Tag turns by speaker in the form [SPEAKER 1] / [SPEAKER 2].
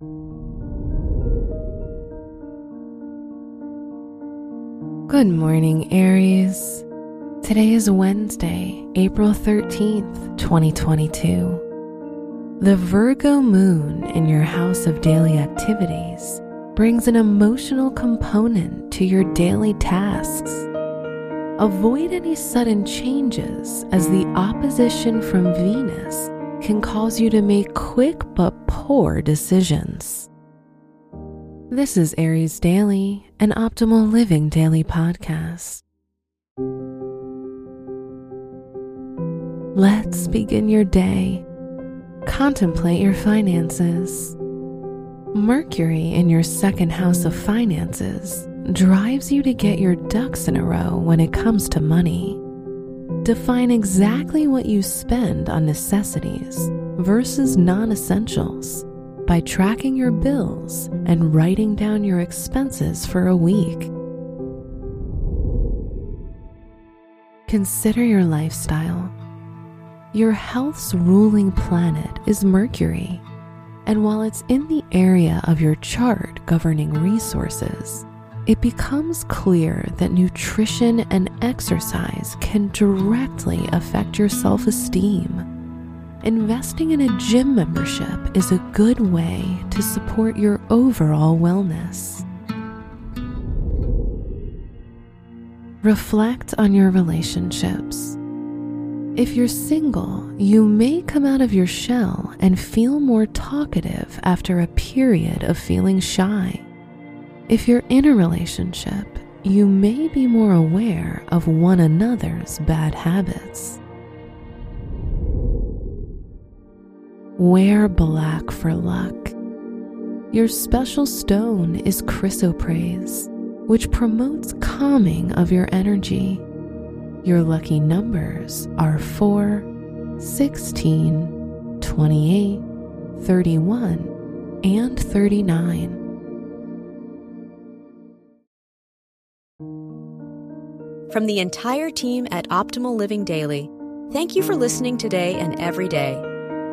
[SPEAKER 1] Good morning, Aries. Today is Wednesday, April 13th, 2022. The Virgo moon in your house of daily activities brings an emotional component to your daily tasks. Avoid any sudden changes as the opposition from Venus can cause you to make quick but poor decisions. This is Aries Daily, an optimal living daily podcast. Let's begin your day. Contemplate your finances. Mercury in your second house of finances drives you to get your ducks in a row when it comes to money. Define exactly what you spend on necessities versus non essentials by tracking your bills and writing down your expenses for a week. Consider your lifestyle. Your health's ruling planet is Mercury, and while it's in the area of your chart governing resources, it becomes clear that nutrition and exercise can directly affect your self esteem investing in a gym membership is a good way to support your overall wellness. Reflect on your relationships. If you're single, you may come out of your shell and feel more talkative after a period of feeling shy. If you're in a relationship, you may be more aware of one another's bad habits. Wear black for luck. Your special stone is chrysoprase, which promotes calming of your energy. Your lucky numbers are 4, 16, 28, 31, and 39.
[SPEAKER 2] From the entire team at Optimal Living Daily, thank you for listening today and every day